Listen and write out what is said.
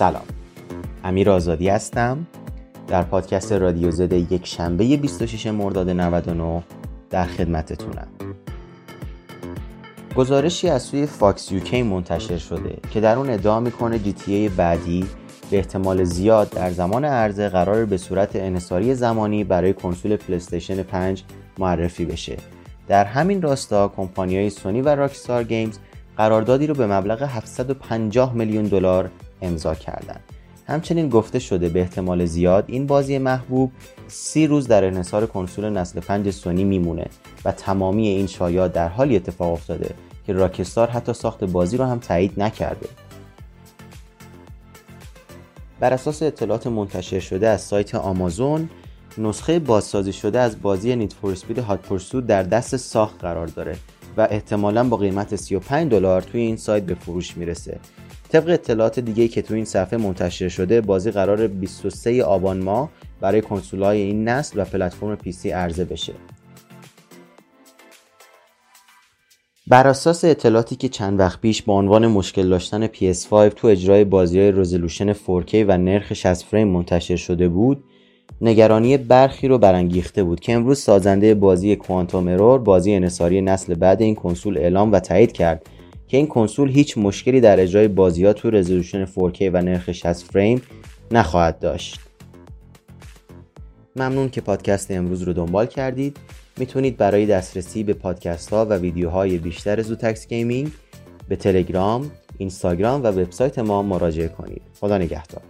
سلام. امیر آزادی هستم. در پادکست رادیو زد یک شنبه 26 مرداد 99 در خدمتتونم. گزارشی از سوی فاکس یوکی منتشر شده که در اون ادعا می‌کنه GTA بعدی به احتمال زیاد در زمان عرضه قراره به صورت انحصاری زمانی برای کنسول PlayStation 5 معرفی بشه. در همین راستا کمپانیهای سونی و Rockstar Games قراردادی رو به مبلغ 750 میلیون دلار امضا کردند. همچنین گفته شده به احتمال زیاد این بازی محبوب سی روز در انحصار کنسول نسل 5 سونی میمونه و تمامی این شایعات در حالی اتفاق افتاده که راکستار حتی ساخت بازی رو هم تایید نکرده بر اساس اطلاعات منتشر شده از سایت آمازون نسخه بازسازی شده از بازی نیت فور اسپید هات پورسود در دست ساخت قرار داره و احتمالا با قیمت 35 دلار توی این سایت به فروش می‌رسه طبق اطلاعات دیگه که توی این صفحه منتشر شده بازی قراره 23 آبان ماه برای کنسولهای این نسل و پلتفرم PC عرضه بشه. بر اساس اطلاعاتی که چند وقت پیش با عنوان مشکل داشتن PS5 تو اجرای بازی های رزولوشن 4K و نرخ 60 فریم منتشر شده بود نگرانی برخی رو برانگیخته بود که امروز سازنده بازی Quantum Error بازی انحصاری نسل بعد این کنسول اعلام و تایید کرد که این کنسول هیچ مشکلی در اجرای بازیا تو رزولوشن 4K و نرخ 60 فریم نخواهد داشت ممنون که پادکست امروز رو دنبال کردید می‌تونید برای دسترسی به پادکست ها و ویدیوهای بیشتر زوتکس گیمینگ به تلگرام، اینستاگرام و وبسایت ما مراجعه کنید. خدا نگهدار.